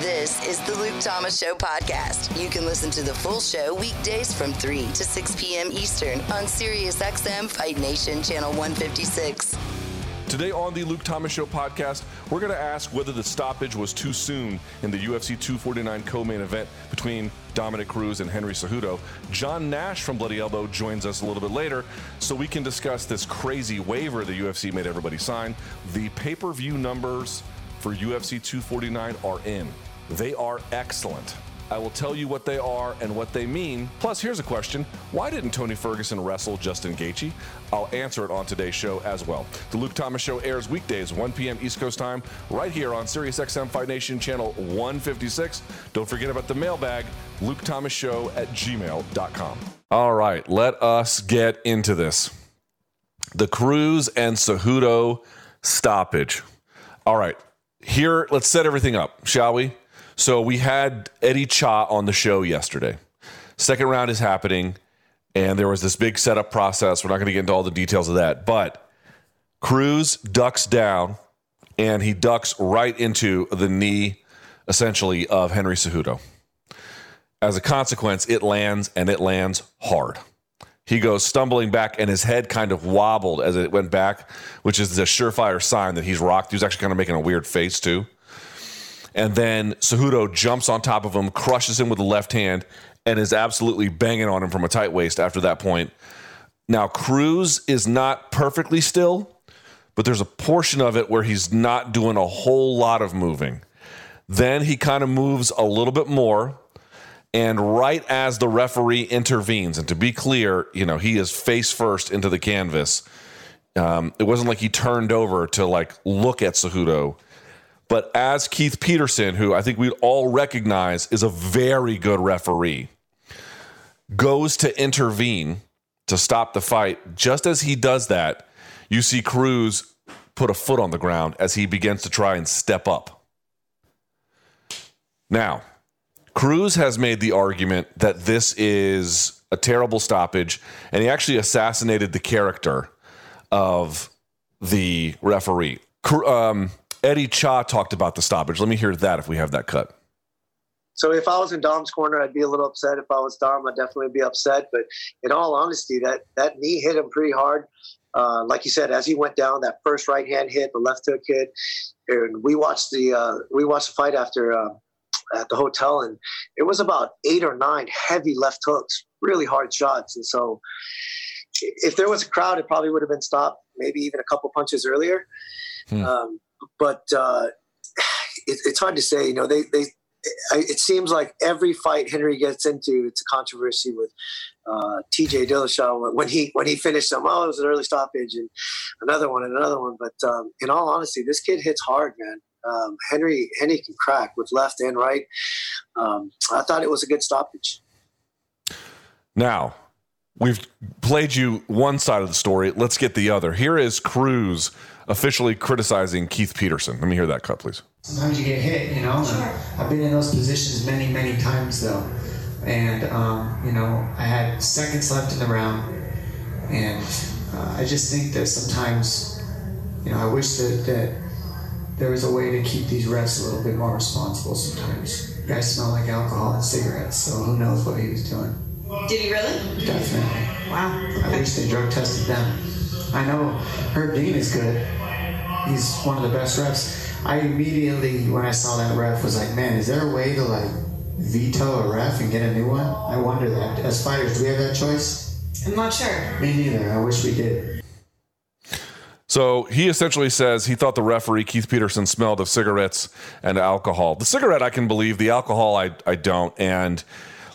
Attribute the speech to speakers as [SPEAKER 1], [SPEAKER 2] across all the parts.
[SPEAKER 1] This is the Luke Thomas Show podcast. You can listen to the full show weekdays from 3 to 6 p.m. Eastern on SiriusXM Fight Nation Channel 156.
[SPEAKER 2] Today on the Luke Thomas Show podcast, we're going to ask whether the stoppage was too soon in the UFC 249 co-main event between Dominick Cruz and Henry Cejudo. John Nash from Bloody Elbow joins us a little bit later so we can discuss this crazy waiver the UFC made everybody sign. The pay-per-view numbers for UFC 249 are in. They are excellent. I will tell you what they are and what they mean. Plus, here's a question Why didn't Tony Ferguson wrestle Justin Gaethje? I'll answer it on today's show as well. The Luke Thomas Show airs weekdays, 1 p.m. East Coast time, right here on SiriusXM Fight Nation Channel 156. Don't forget about the mailbag, Luke Thomas Show at gmail.com. All right, let us get into this. The Cruz and Cejudo stoppage. All right, here, let's set everything up, shall we? So we had Eddie Cha on the show yesterday. Second round is happening, and there was this big setup process. We're not going to get into all the details of that, but Cruz ducks down, and he ducks right into the knee, essentially, of Henry Cejudo. As a consequence, it lands, and it lands hard. He goes stumbling back, and his head kind of wobbled as it went back, which is the surefire sign that he's rocked. He was actually kind of making a weird face, too. And then Cejudo jumps on top of him, crushes him with the left hand, and is absolutely banging on him from a tight waist after that point. Now, Cruz is not perfectly still, but there's a portion of it where he's not doing a whole lot of moving. Then he kind of moves a little bit more. And right as the referee intervenes, and to be clear, you know, he is face first into the canvas. Um, it wasn't like he turned over to like look at Cejudo. But as Keith Peterson, who I think we'd all recognize is a very good referee, goes to intervene to stop the fight, just as he does that, you see Cruz put a foot on the ground as he begins to try and step up. Now, Cruz has made the argument that this is a terrible stoppage, and he actually assassinated the character of the referee. Um, Eddie Cha talked about the stoppage. Let me hear that if we have that cut.
[SPEAKER 3] So if I was in Dom's corner, I'd be a little upset. If I was Dom, I'd definitely be upset. But in all honesty, that that knee hit him pretty hard. Uh, like you said, as he went down, that first right hand hit, the left hook hit, and we watched the uh, we watched the fight after uh, at the hotel, and it was about eight or nine heavy left hooks, really hard shots. And so, if there was a crowd, it probably would have been stopped, maybe even a couple punches earlier. Hmm. Um, but uh, it, it's hard to say. You know, they they it seems like every fight Henry gets into, it's a controversy with uh, T.J. Dillashaw when he when he finished them. Oh, it was an early stoppage, and another one, and another one. But um, in all honesty, this kid hits hard, man. Um, Henry Henry can crack with left and right. Um, I thought it was a good stoppage.
[SPEAKER 2] Now, we've played you one side of the story. Let's get the other. Here is Cruz officially criticizing Keith Peterson. Let me hear that cut, please.
[SPEAKER 4] Sometimes you get hit, you know. Sure. I've been in those positions many, many times, though. And, um, you know, I had seconds left in the round. And uh, I just think that sometimes, you know, I wish that, that there was a way to keep these refs a little bit more responsible sometimes. Guys smell like alcohol and cigarettes, so who knows what he was doing.
[SPEAKER 5] Did he really?
[SPEAKER 4] Definitely.
[SPEAKER 5] Wow.
[SPEAKER 4] I wish they drug tested them. I know Herb Dean is good. He's one of the best refs. I immediately, when I saw that ref, was like, man, is there a way to like veto a ref and get a new one? I wonder that. As fighters, do we have that choice?
[SPEAKER 5] I'm not sure.
[SPEAKER 4] Me neither. I wish we did.
[SPEAKER 2] So he essentially says he thought the referee Keith Peterson smelled of cigarettes and alcohol. The cigarette I can believe, the alcohol I I don't. And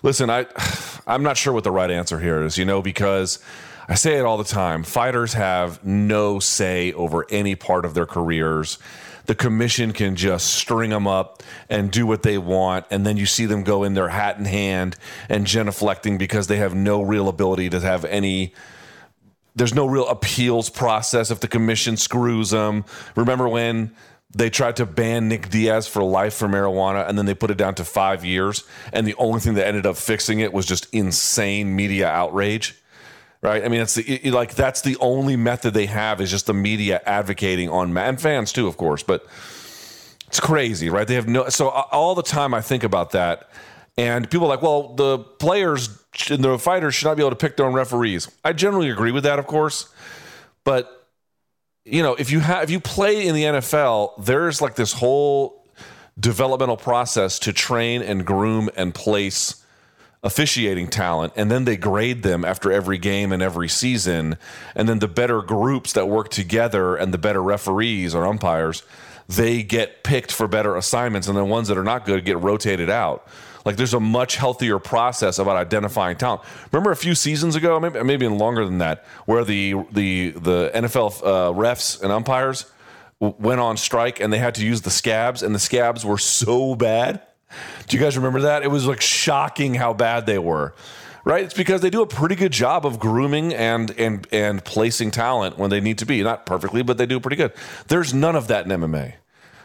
[SPEAKER 2] listen, I I'm not sure what the right answer here is, you know, because I say it all the time. Fighters have no say over any part of their careers. The commission can just string them up and do what they want. And then you see them go in their hat in hand and genuflecting because they have no real ability to have any there's no real appeals process if the commission screws them. Remember when they tried to ban Nick Diaz for life for marijuana and then they put it down to five years? And the only thing that ended up fixing it was just insane media outrage right? I mean, it's the, like that's the only method they have is just the media advocating on and fans too, of course. But It's crazy, right? They have no. So uh, all the time I think about that, and people are like, well, the players and the fighters should not be able to pick their own referees. I generally agree with that, of course, but you know, if you have if you play in the NFL, there's like this whole developmental process to train and groom and place officiating talent and then they grade them after every game and every season and then the better groups that work together and the better referees or umpires they get picked for better assignments and the ones that are not good get rotated out like there's a much healthier process about identifying talent remember a few seasons ago maybe, maybe even longer than that where the the the NFL uh, refs and umpires went on strike and they had to use the scabs and the scabs were so bad do you guys remember that? It was like shocking how bad they were. Right? It's because they do a pretty good job of grooming and and and placing talent when they need to be. Not perfectly, but they do pretty good. There's none of that in MMA.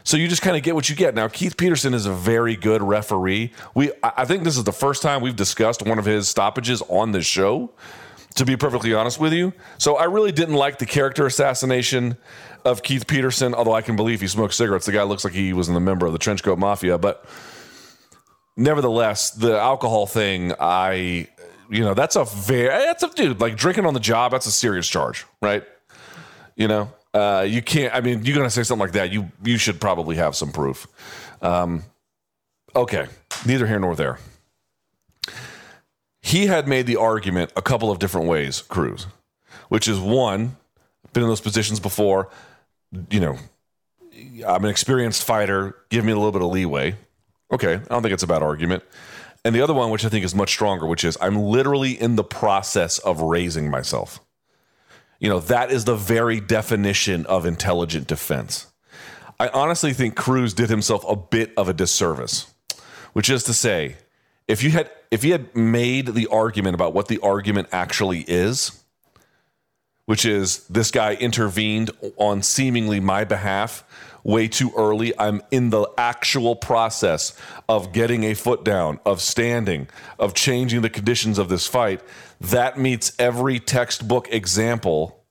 [SPEAKER 2] So you just kind of get what you get. Now Keith Peterson is a very good referee. We I think this is the first time we've discussed one of his stoppages on this show. To be perfectly honest with you, so I really didn't like the character assassination of Keith Peterson. Although I can believe he smoked cigarettes, the guy looks like he was in the member of the Trenchcoat Mafia. But nevertheless, the alcohol thing, I, you know, that's a very, that's a dude, like drinking on the job, that's a serious charge, right? You know, uh, you can't, I mean, you're going to say something like that. You, you should probably have some proof. Um, okay. Neither here nor there. He had made the argument a couple of different ways, Cruz, which is one, been in those positions before, you know, I'm an experienced fighter. Give me a little bit of leeway. Okay, I don't think it's a bad argument. And the other one, which I think is much stronger, which is I'm literally in the process of raising myself. You know, that is the very definition of intelligent defense. I honestly think Cruz did himself a bit of a disservice, which is to say, if you had if he had made the argument about what the argument actually is, which is this guy intervened on seemingly my behalf way too early. I'm in the actual process of getting a foot down, of standing, of changing the conditions of this fight. That meets every textbook example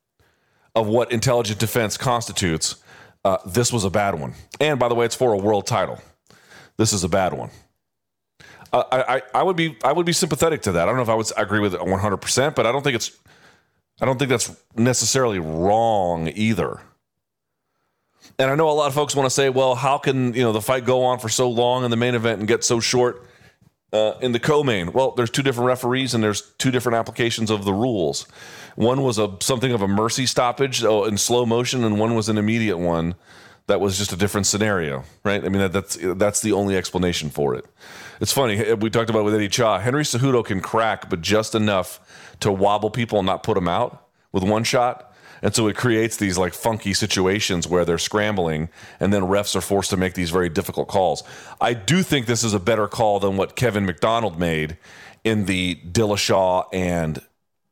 [SPEAKER 2] of what intelligent defense constitutes. Uh, this was a bad one. And by the way, it's for a world title. This is a bad one. Uh, I, I, I would be I would be sympathetic to that. I don't know if I would agree with it 100, percent but I don't think it's I don't think that's necessarily wrong either. And I know a lot of folks want to say, well, how can you know the fight go on for so long in the main event and get so short uh, in the co-main? Well, there's two different referees and there's two different applications of the rules. One was a something of a mercy stoppage oh, in slow motion, and one was an immediate one that was just a different scenario, right? I mean, that, that's that's the only explanation for it. It's funny we talked about with Eddie Cha. Henry Cejudo can crack, but just enough to wobble people and not put them out with one shot. And so it creates these like funky situations where they're scrambling and then refs are forced to make these very difficult calls. I do think this is a better call than what Kevin MacDonald made in the Dillashaw and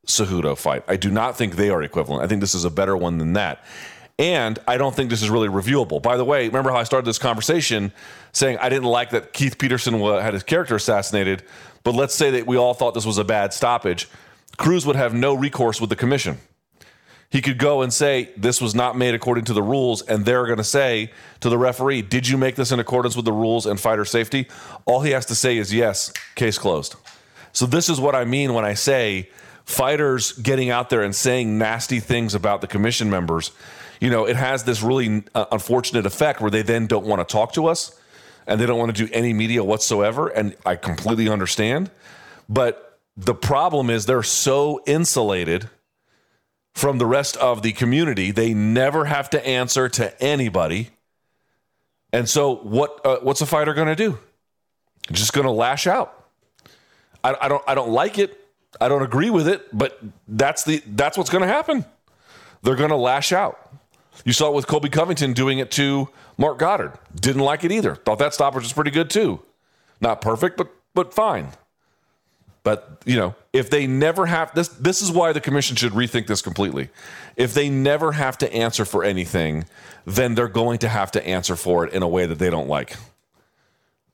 [SPEAKER 2] Cejudo fight. I do not think they are equivalent. I think this is a better one than that. And I don't think this is really reviewable. By the way, remember how I started this conversation saying I didn't like that Keith Peterson had his character assassinated, but let's say that we all thought this was a bad stoppage. Cruz would have no recourse with the commission he could go and say this was not made according to the rules and they're going to say to the referee did you make this in accordance with the rules and fighter safety? All he has to say is yes case closed. So this is what i mean when i say fighters getting out there and saying nasty things about the commission members you know it has this really uh, unfortunate effect where they then don't want to talk to us and they don't want to do any media whatsoever and i completely understand. But the problem is they're so insulated from the rest of the community. They never have to answer to anybody. And so, what uh, what's a fighter going to do? Just going to lash out. I, I, don't I don't like it. I don't agree with it. But that's the that's what's going to happen. They're going to lash out. You saw it with Colby Covington doing it to Marc Goddard. Didn't like it either. Thought that stoppage was pretty good too. Not perfect, but but fine. But you know, if they never have this, this is why the commission should rethink this completely. If they never have to answer for anything, then they're going to have to answer for it in a way that they don't like,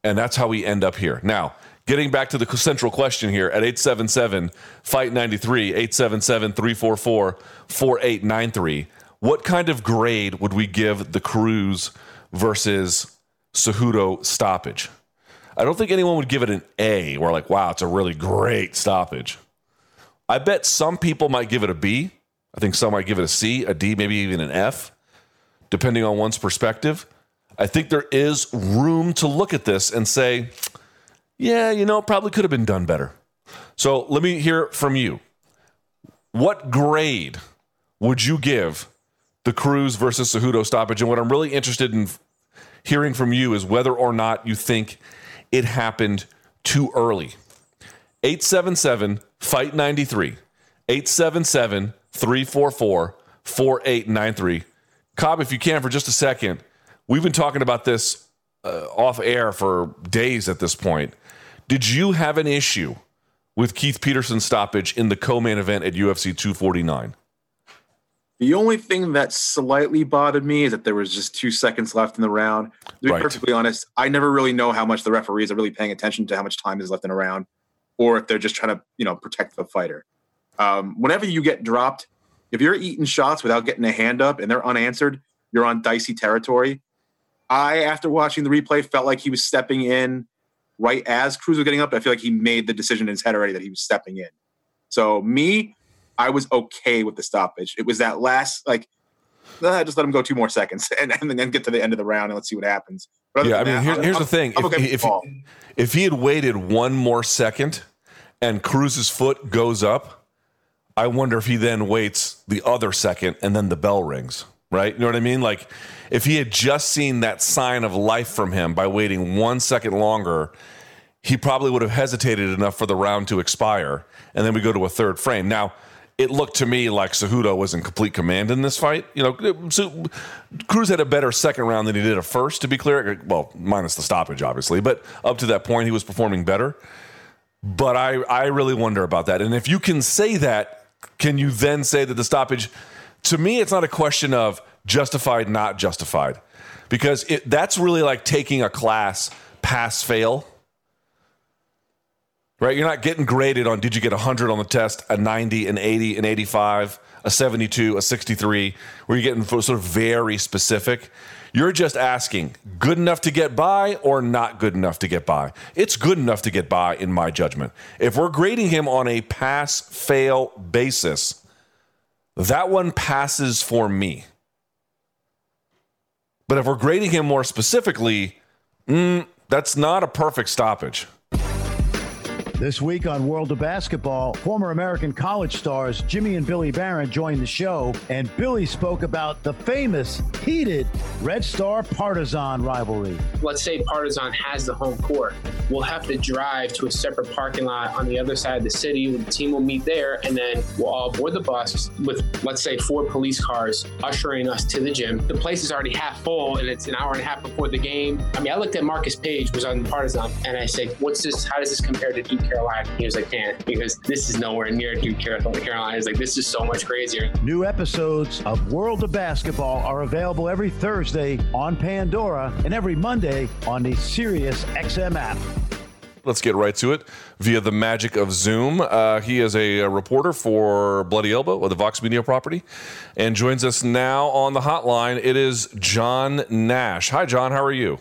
[SPEAKER 2] and that's how we end up here. Now, getting back to the central question here at 877 fight 93 877 344 4893 what kind of grade would we give the Cruz versus Cejudo stoppage. I don't think anyone would give it an A or like, wow, it's a really great stoppage. I bet some people might give it a B. I think some might give it a C, a D, maybe even an F, depending on one's perspective. I think there is room to look at this and say, yeah, you know, probably could have been done better. So let me hear from you. What grade would you give the Cruz versus Cejudo stoppage? And what I'm really interested in hearing from you is whether or not you think it happened too early. 877 Fight 93, 877 344 4893. Cobb, if you can, for just a second, we've been talking about this uh, off air for days at this point. Did you have an issue with Keith Peterson's stoppage in the co main event at UFC 249?
[SPEAKER 6] The only thing that slightly bothered me is that there was just two seconds left in the round. To be
[SPEAKER 2] Right.
[SPEAKER 6] perfectly honest, I never really know how much the referees are really paying attention to how much time is left in a round, or if they're just trying to, you know, protect the fighter. Um, whenever you get dropped, if you're eating shots without getting a hand up and they're unanswered, you're on dicey territory. I, after watching the replay, felt like he was stepping in right as Cruz was getting up. I feel like he made the decision in his head already that he was stepping in. So me, I was okay with the stoppage. It was that last like, "Ah, just let him go two more seconds and, and then get to the end of the round and let's see what happens.
[SPEAKER 2] Yeah, I mean,
[SPEAKER 6] that,
[SPEAKER 2] here's,
[SPEAKER 6] I'm-
[SPEAKER 2] here's the
[SPEAKER 6] I'm-
[SPEAKER 2] thing.
[SPEAKER 6] I'm
[SPEAKER 2] If,
[SPEAKER 6] okay
[SPEAKER 2] if,
[SPEAKER 6] the
[SPEAKER 2] if he had waited one more second and Cruz's foot goes up, I wonder if he then waits the other second and then the bell rings, right? You know what I mean? Like if he had just seen that sign of life from him by waiting one second longer, he probably would have hesitated enough for the round to expire. And then we go to a third frame. Now, it looked to me like Cejudo was in complete command in this fight. You know, so Cruz had a better second round than he did a first, to be clear. Well, minus the stoppage, obviously. But up to that point, he was performing better. But I, I really wonder about that. And if you can say that, can you then say that the stoppage, to me, it's not a question of justified, not justified. Because it, that's really like taking a class pass fail right? You're not getting graded on did you get 100 on the test, a 90, an 80, an 85, a 72, a 63, where you're getting sort of very specific. You're just asking, good enough to get by or not good enough to get by? It's good enough to get by, in my judgment. If we're grading him on a pass fail basis, that one passes for me. But if we're grading him more specifically, mm, that's not a perfect stoppage.
[SPEAKER 7] This week on World of Basketball, former American college stars Jimmy and Billy Baron joined the show, and Billy spoke about the famous, heated Red Star Partizan rivalry.
[SPEAKER 8] let's say Partizan has the home court, we'll have to drive to a separate parking lot on the other side of the city. The team will meet there, and then we'll all board the bus with, let's say, four police cars ushering us to the gym. The place is already half full, and it's an hour and a half before the game. I mean, I looked at Marcus Paige, was on Partizan, and I said, "What's this? How does this compare to Duke Carolina?" He was like, "Man, because this is nowhere near Duke Carolina." He's like, "This is so much crazier."
[SPEAKER 7] New episodes of World of Basketball are available every Thursday on Pandora and every Monday on the Sirius XM app.
[SPEAKER 2] Let's get right to it via the magic of Zoom. Uh, he is a, a reporter for Bloody Elbow of the Vox Media property and joins us now on the hotline. It is John Nash. Hi, John. How are you?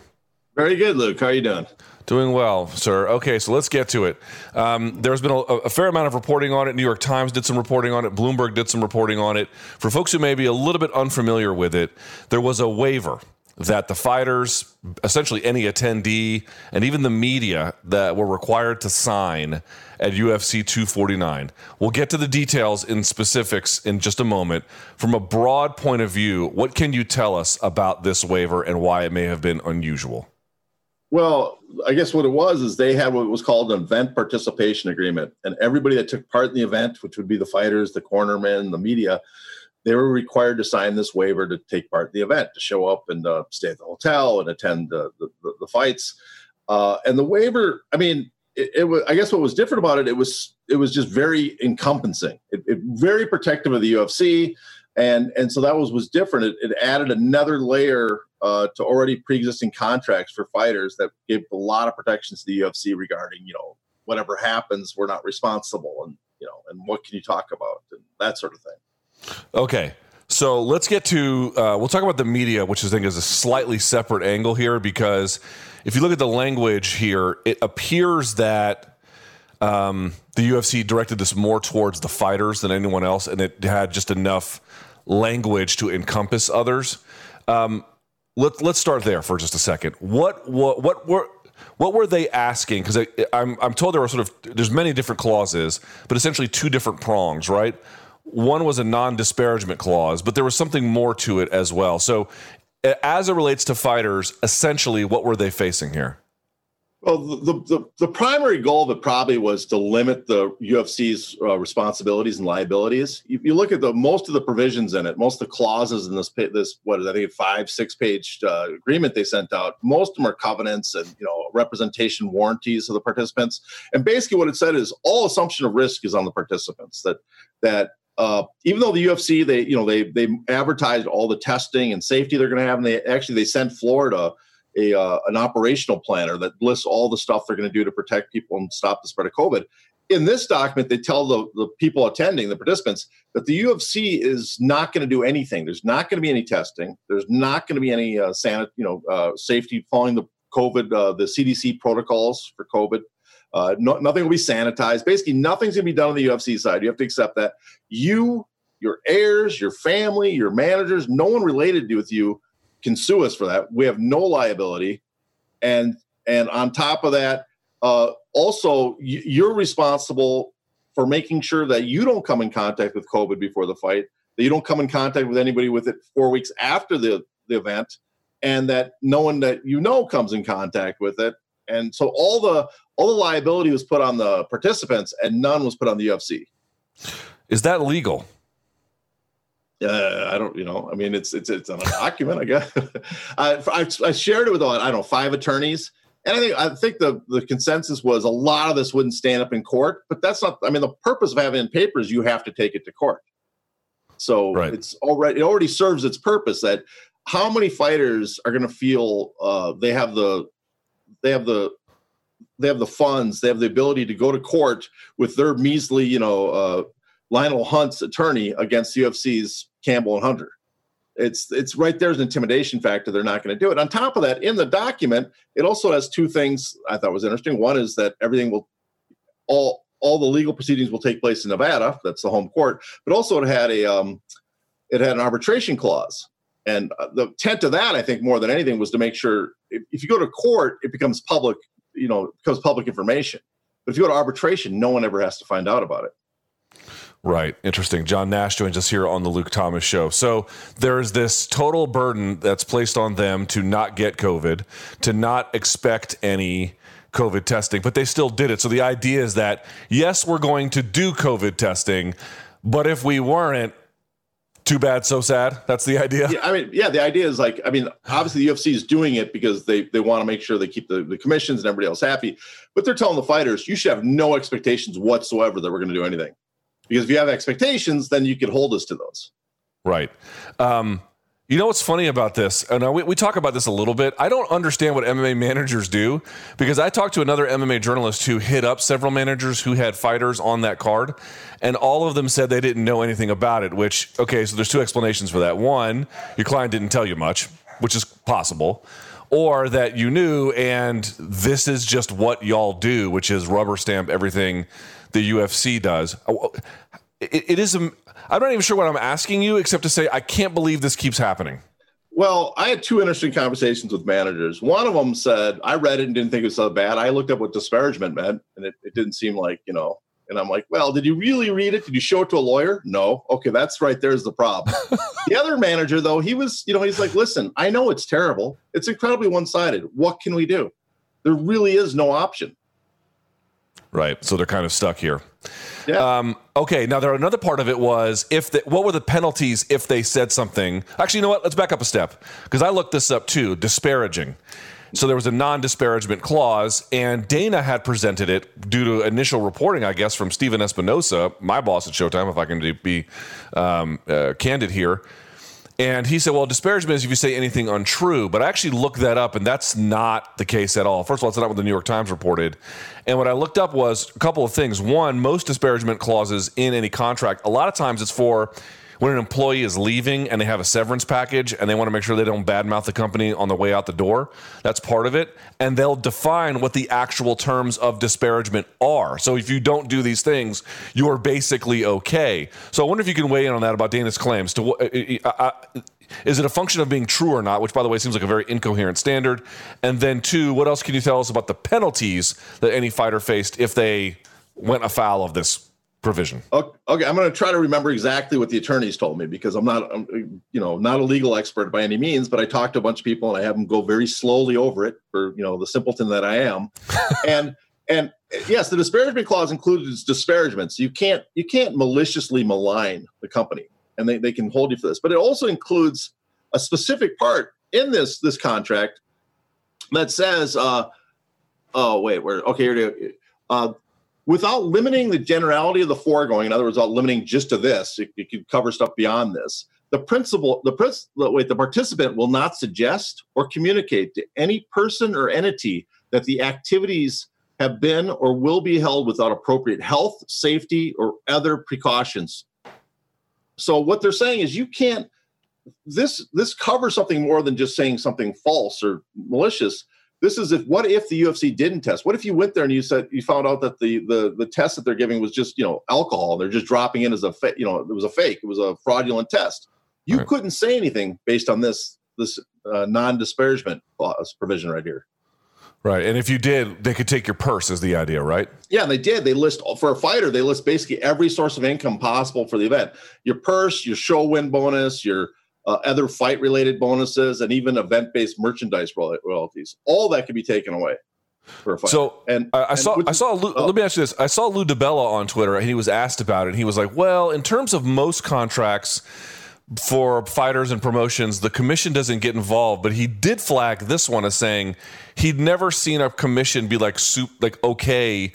[SPEAKER 9] Very good, Luke. How are you doing?
[SPEAKER 2] Doing well, sir. Okay, so let's get to it. Um, there's been a, a fair amount of reporting on it. New York Times did some reporting on it. Bloomberg did some reporting on it. For folks who may be a little bit unfamiliar with it, there was a waiver that the fighters, essentially any attendee, and even the media that were required to sign at UFC 249. We'll get to the details in specifics in just a moment. From a broad point of view, what can you tell us about this waiver and why it may have been unusual?
[SPEAKER 9] Well, I guess what it was is they had what was called an event participation agreement, and everybody that took part in the event, which would be the fighters, the cornermen, the media, they were required to sign this waiver to take part in the event, to show up and uh, stay at the hotel and attend the the, the, fights. Uh, and the waiver, I mean, it, it was. I guess what was different about it, it was it was just very encompassing, it, it very protective of the UFC, and and so that was was different. It, it added another layer uh, to already pre-existing contracts for fighters that gave a lot of protections to the UFC regarding you know whatever happens, we're not responsible, and you know, and what can you talk about and that sort of thing.
[SPEAKER 2] Okay. So let's get to uh, we'll talk about the media, which I think is a slightly separate angle here because if you look at the language here, it appears that um, the UFC directed this more towards the fighters than anyone else, and it had just enough language to encompass others. Um, let, let's start there for just a second. What what what were what were they asking? Because I'm I'm told there were sort of there's many different clauses, but essentially two different prongs, right? One was a non-disparagement clause, but there was something more to it as well. So, as it relates to fighters, essentially, what were they facing here?
[SPEAKER 9] Well, the, the, the primary goal of it probably was to limit the UFC's uh, responsibilities and liabilities. You, you, look at the most of the provisions in it, most of the clauses in this this what is I think five six page uh, agreement they sent out. Most of them are covenants and you know representation warranties of the participants. And basically, what it said is all assumption of risk is on the participants. That that uh, even though the UFC they you know they they advertised all the testing and safety they're going to have, and they actually they sent Florida a uh, an operational planner that lists all the stuff they're going to do to protect people and stop the spread of COVID. In this document, they tell the, the people attending, the participants, that the UFC is not going to do anything. There's not going to be any testing. There's not going to be any uh, sanit- you know, uh, safety following the COVID, uh, the CDC protocols for COVID. Uh, no, nothing will be sanitized. Basically, nothing's going to be done on the UFC side. You have to accept that. You, your heirs, your family, your managers, no one related to with you can sue us for that. We have no liability, and and on top of that, uh, also you're responsible for making sure that you don't come in contact with COVID before the fight, that you don't come in contact with anybody with it four weeks after the the event, and that no one that you know comes in contact with it. And so all the all the liability was put on the participants, and none was put on the UFC.
[SPEAKER 2] Is that legal?
[SPEAKER 9] Uh, I don't, you know, I mean, it's it's it's on a document, I guess. I, I, I shared it with all, I don't know five attorneys, and I think I think the the consensus was a lot of this wouldn't stand up in court, but that's not. I mean, the purpose of having papers, you have to take it to court. So right. it's already it already serves its purpose. That how many fighters are going to feel uh, they have the they have the they have the funds, they have the ability to go to court with their measly, you know, uh, Lionel Hutz's attorney against UFC's Campbell and Hunter. It's it's right there's an intimidation factor. They're not going to do it. On top of that, in the document, it also has two things I thought was interesting. One is that everything will all all the legal proceedings will take place in Nevada. That's the home court. But also it had a um, it had an arbitration clause. And uh, the intent of that, I think, more than anything, was to make sure if, if you go to court, it becomes public. You know, becomes public information. But if you go to arbitration, no one ever has to find out about it.
[SPEAKER 2] Right. Interesting. John Nash joins us here on the Luke Thomas Show. So there's this total burden that's placed on them to not get COVID, to not expect any COVID testing, but they still did it. So the idea is that, yes, we're going to do COVID testing, but if we weren't, too bad, so sad. That's the idea.
[SPEAKER 9] Yeah, I mean, yeah, the idea is like, I mean, obviously the UFC is doing it because they they want to make sure they keep the, the commissions and everybody else happy. But they're telling the fighters, you should have no expectations whatsoever that we're going to do anything. Because if you have expectations, then you can hold us to those.
[SPEAKER 2] Right. Um, you know what's funny about this? And we, we talk about this a little bit. I don't understand what MMA managers do because I talked to another MMA journalist who hit up several managers who had fighters on that card, and all of them said they didn't know anything about it. Which, okay, so there's two explanations for that. One, your client didn't tell you much, which is possible, or that you knew and this is just what y'all do, which is rubber stamp everything the UFC does. Uh, it, it is. I'm not even sure what I'm asking you, except to say I can't believe this keeps happening.
[SPEAKER 9] Well, I had two interesting conversations with managers. One of them said, I read it and didn't think it was so bad. I looked up what disparagement meant, and it, it didn't seem like, you know, and I'm like, well, did you really read it? Did you show it to a lawyer? No. Okay, that's right. There's the problem. the other manager, though, he was, you know, he's like, listen, I know it's terrible. It's incredibly one sided. What can we do? There really is no option.
[SPEAKER 2] Right. So they're kind of stuck here.
[SPEAKER 9] Yeah.
[SPEAKER 2] Um, okay. Now, there another part of it was if the, what were the penalties if they said something? Actually, you know what? Let's back up a step because I looked this up too. Disparaging. So there was a non-disparagement clause, and Dana had presented it due to initial reporting, I guess, from Stephen Espinoza, my boss at Showtime, if I can be um, uh, candid here and he said, well, disparagement is if you say anything untrue. But I actually looked that up, and that's not the case at all. First of all, it's not what the New York Times reported. And what I looked up was a couple of things. One, most disparagement clauses in any contract, a lot of times it's for when an employee is leaving and they have a severance package and they want to make sure they don't badmouth the company on the way out the door. That's part of it. And they'll define what the actual terms of disparagement are. So if you don't do these things, you are basically okay. So I wonder if you can weigh in on that about Dana's claims. To uh, uh, is it a function of being true or not? Which, by the way, seems like a very incoherent standard. And then two, what else can you tell us about the penalties that any fighter faced if they went afoul of this provision.
[SPEAKER 9] Okay, I'm going to try to remember exactly what the attorneys told me because I'm not, I'm, you know, not a legal expert by any means, but I talked to a bunch of people and I have them go very slowly over it for, you know, the simpleton that I am. and and yes, the disparagement clause includes disparagements. You can't you can't maliciously malign the company, and they, they can hold you for this. But it also includes a specific part in this this contract that says, uh, oh wait, where okay here uh, without limiting the generality of the foregoing, in other words, without limiting just to this, it, it could cover stuff beyond this. The principal, the principal, wait, the participant will not suggest or communicate to any person or entity that the activities have been or will be held without appropriate health, safety, or other precautions. So what they're saying is you can't. This this covers something more than just saying something false or malicious this is if what if the UFC didn't test? What if you went there and you said you found out that the the the test that they're giving was just you know alcohol? They're just dropping in as a fa- you know it was a fake. It was a fraudulent test. You right. couldn't say anything based on this this uh, non disparagement provision right here.
[SPEAKER 2] Right, and if you did, they could take your purse. Is the idea right?
[SPEAKER 9] Yeah, they did. They list for a fighter. They list basically every source of income possible for the event: your purse, your show win bonus, your uh, other fight related bonuses, and even event based merchandise royalties. All that can be taken away. For a fight.
[SPEAKER 2] So and I, I and saw I saw Lou, oh. let me ask you this. I saw Lou DiBella on Twitter and he was asked about it. And he was like, "Well, in terms of most contracts for fighters and promotions, the commission doesn't get involved, but he did flag this one as saying he'd never seen a commission be like soup like okay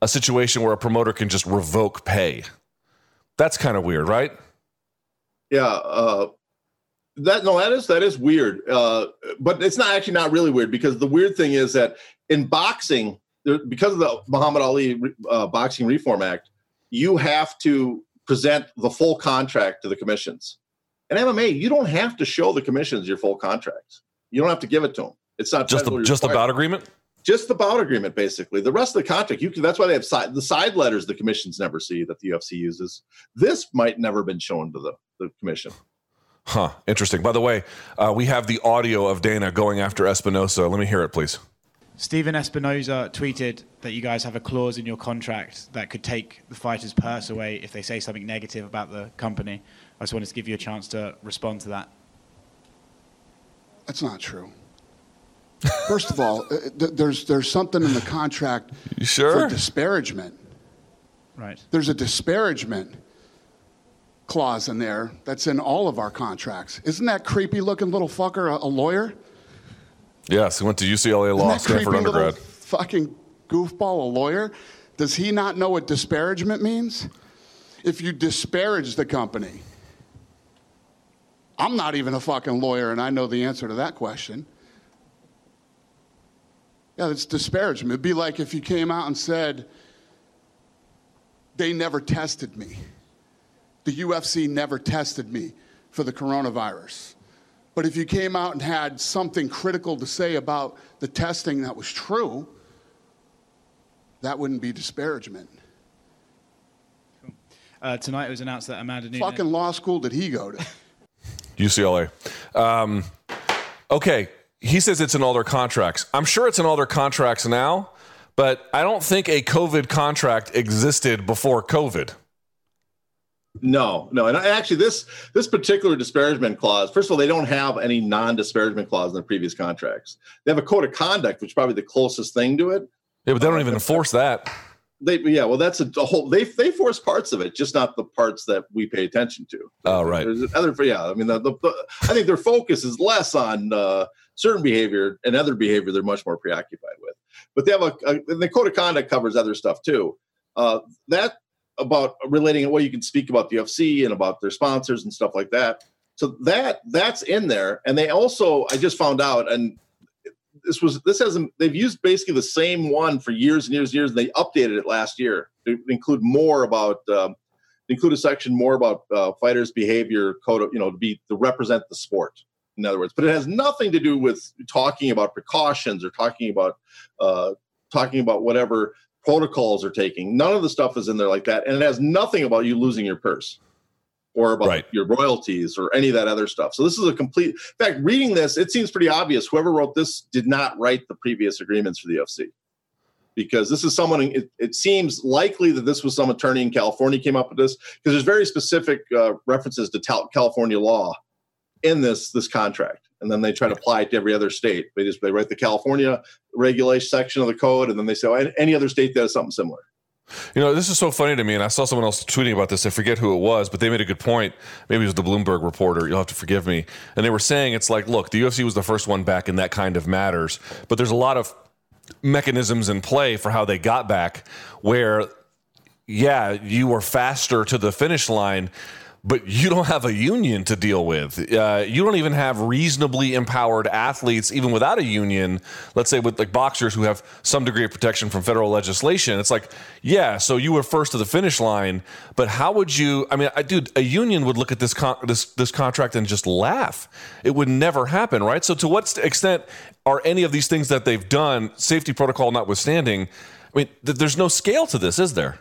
[SPEAKER 2] a situation where a promoter can just revoke pay. That's kind of weird, right?
[SPEAKER 9] Yeah, uh, that no, that is that is weird. Uh, but it's not actually not really weird because the weird thing is that in boxing, there, because of the Muhammad Ali uh, Boxing Reform Act, you have to present the full contract to the commissions. In MMA, you don't have to show the commissions your full contract. You don't have to give it to them. It's not
[SPEAKER 2] just the, just the bout agreement.
[SPEAKER 9] Just the bout agreement, basically. The rest of the contract, you can. That's why they have side, the side letters the commissions never see that the UFC uses. This might never been shown to the, the commission.
[SPEAKER 2] Huh. Interesting. By the way, uh, we have the audio of Dana going after Espinoza. Let me hear it, please.
[SPEAKER 10] Stephen Espinoza tweeted that you guys have a clause in your contract that could take the fighter's purse away if they say something negative about the company. I just wanted to give you a chance to respond to that.
[SPEAKER 11] That's not true. First of all, uh, there's there's something in the contract
[SPEAKER 2] you sure?
[SPEAKER 11] for disparagement.
[SPEAKER 10] Right.
[SPEAKER 11] There's a disparagement clause in there that's in all of our contracts. Isn't that creepy looking little fucker a, a lawyer?
[SPEAKER 2] Yes, he went to UCLA Law, Stanford undergrad.
[SPEAKER 11] fucking goofball, a lawyer. Does he not know what disparagement means? If you disparage the company, I'm not even a fucking lawyer, and I know the answer to that question. Yeah, it's disparagement. It'd be like if you came out and said, they never tested me the UFC never tested me for the coronavirus. But if you came out and had something critical to say about the testing that was true, that wouldn't be disparagement.
[SPEAKER 10] Uh, tonight it was announced that Amanda Nunes.
[SPEAKER 11] Fucking law school did he go to?
[SPEAKER 2] UCLA. Um, okay, he says it's in all their contracts. I'm sure it's in all their contracts now, but I don't think a COVID contract existed before COVID.
[SPEAKER 9] No, no, and actually, this this particular disparagement clause. First of all, they don't have any non-disparagement clause in the previous contracts. They have a code of conduct, which is probably the closest thing to it.
[SPEAKER 2] Yeah, but they don't even enforce that.
[SPEAKER 9] They, yeah, well, that's a, a, whole. They they force parts of it, just not the parts that we pay attention to.
[SPEAKER 2] Oh, right.
[SPEAKER 9] There's other, yeah. I mean, the, the, the, I think their focus is less on uh, certain behavior and other behavior they're much more preoccupied with. But they have a, a the code of conduct covers other stuff too. Uh, that about relating what you can speak about the UFC and about their sponsors and stuff like that. So that that's in there, and they also I just found out, and this was this hasn't they've used basically the same one for years and years and years. And they updated it last year to include more about um, include a section more about uh, fighters' behavior code, you know, to be to represent the sport. In other words, but it has nothing to do with talking about precautions or talking about uh, talking about whatever protocols are taking. None of the stuff is in there like that, and it has nothing about you losing your purse or about
[SPEAKER 2] Right.
[SPEAKER 9] your royalties or any of that other stuff. So this is a complete. In fact, reading this, it seems pretty obvious. Whoever wrote this did not write the previous agreements for the UFC because this is someone. It, it seems likely that this was some attorney in California came up with this because there's very specific uh, references to Cal- California law in this this contract, and then they try to apply it to every other state. They just they write the California regulation section of the code, and then they say oh, any- any other state that has something similar.
[SPEAKER 2] You know, this is so funny to me, and I saw someone else tweeting about this. I forget who it was, but they made a good point. Maybe it was the Bloomberg reporter. You'll have to forgive me. And they were saying it's like, look, the UFC was the first one back in that kind of matters, but there's a lot of mechanisms in play for how they got back where yeah, you were faster to the finish line, but you don't have a union to deal with. Uh, you don't even have reasonably empowered athletes, even without a union. Let's say with like boxers who have some degree of protection from federal legislation. It's like, yeah, so you were first to the finish line, but how would you? I mean, I, dude, a union would look at this con- this this contract and just laugh. It would never happen, right? So, to what extent are any of these things that they've done, safety protocol notwithstanding? I mean, th- there's no scale to this, is there?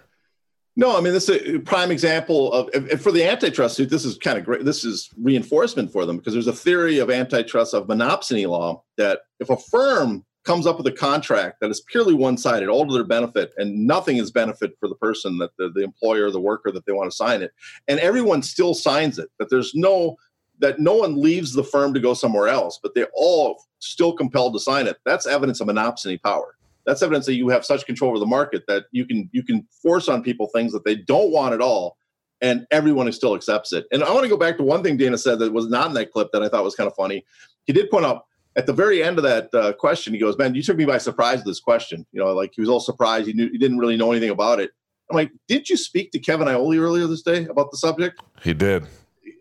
[SPEAKER 9] No, I mean this is a prime example of for the antitrust suit. This is kind of great. This is reinforcement for them because there's a theory of antitrust of monopsony law that if a firm comes up with a contract that is purely one-sided, all to their benefit, and nothing is benefit for the person that the, the employer, the worker that they want to sign it, and everyone still signs it. That there's no that no one leaves the firm to go somewhere else, but they're all still compelled to sign it. That's evidence of monopsony power that's evidence that you have such control over the market that you can you can force on people things that they don't want at all and everyone still accepts it. And i want to go back to one thing dana said that was not in that clip that i thought was kind of funny. He did point out at the very end of that uh, question he goes man you took me by surprise with this question. You know like he was all surprised he knew he didn't really know anything about it. I'm like did you speak to kevin Iole earlier this day about the subject?
[SPEAKER 2] He did.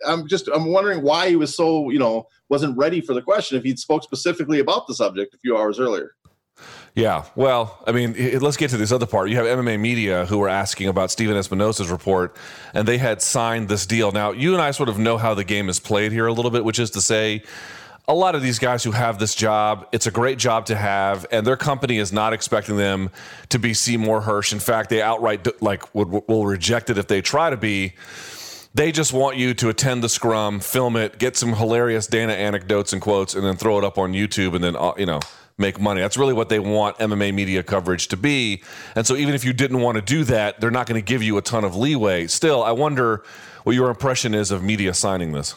[SPEAKER 9] i'm just i'm wondering why he was so you know wasn't ready for the question if he'd spoke specifically about the subject a few hours earlier
[SPEAKER 2] Yeah, well, I mean, let's get to this other part. You have MMA Media who were asking about Stephen Espinoza's report, and they had signed this deal. Now, you and I sort of know how the game is played here a little bit, which is to say, a lot of these guys who have this job, it's a great job to have, and their company is not expecting them to be Seymour Hersh. In fact, they outright like would, will reject it if they try to be. They just want you to attend the scrum, film it, get some hilarious Dana anecdotes and quotes, and then throw it up on YouTube, and then uh, you know make money. That's really what they want MMA media coverage to be. And so, even if you didn't want to do that, they're not going to give you a ton of leeway. Still, I wonder what your impression is of media signing this.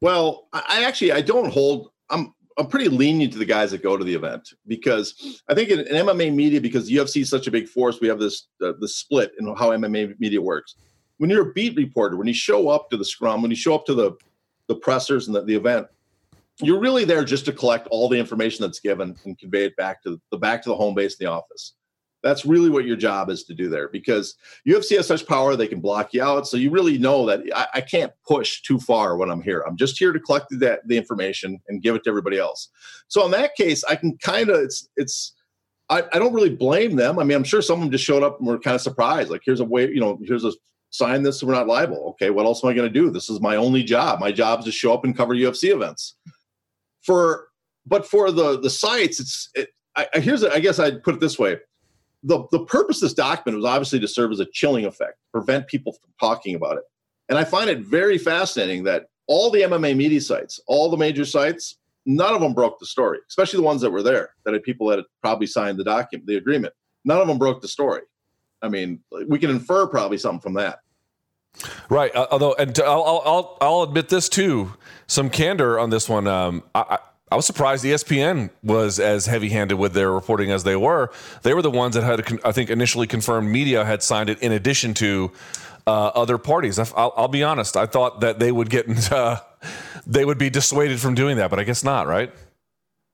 [SPEAKER 9] Well, I actually I don't hold. I'm I'm pretty lenient to the guys that go to the event because I think in, in MMA media, because the UFC is such a big force, we have this uh, this split in how MMA media works. When you're a beat reporter, when you show up to the scrum, when you show up to the the pressers and the, the event, you're really there just to collect all the information that's given and convey it back to the back to the home base in the office. That's really what your job is to do there because UFC has such power they can block you out. So you really know that I, I can't push too far when I'm here. I'm just here to collect the, the information and give it to everybody else. So in that case, I can kind of it's it's I, I don't really blame them. I mean, I'm sure someone just showed up and were kind of surprised. Like, here's a way, you know, here's a sign this, we're not liable. Okay, what else am I going to do? This is my only job. My job is to show up and cover UFC events. For but for the the sites, it's it, I, here's I guess I'd put it this way: the the purpose of this document was obviously to serve as a chilling effect, prevent people from talking about it. And I find it very fascinating that all the MMA media sites, all the major sites, none of them broke the story, especially the ones that were there that had people that had probably signed the document, the agreement. None of them broke the story. I mean, we can infer probably something from that.
[SPEAKER 2] Right. Uh, although, and I'll, I'll, I'll, admit this too, some candor on this one. Um, I, I, was surprised ESPN was as heavy handed with their reporting as they were. They were the ones that had, I think, initially confirmed media had signed it in addition to uh, other parties. I'll, I'll be honest. I thought that they would get, uh, they would be dissuaded from doing that, but I guess not, right?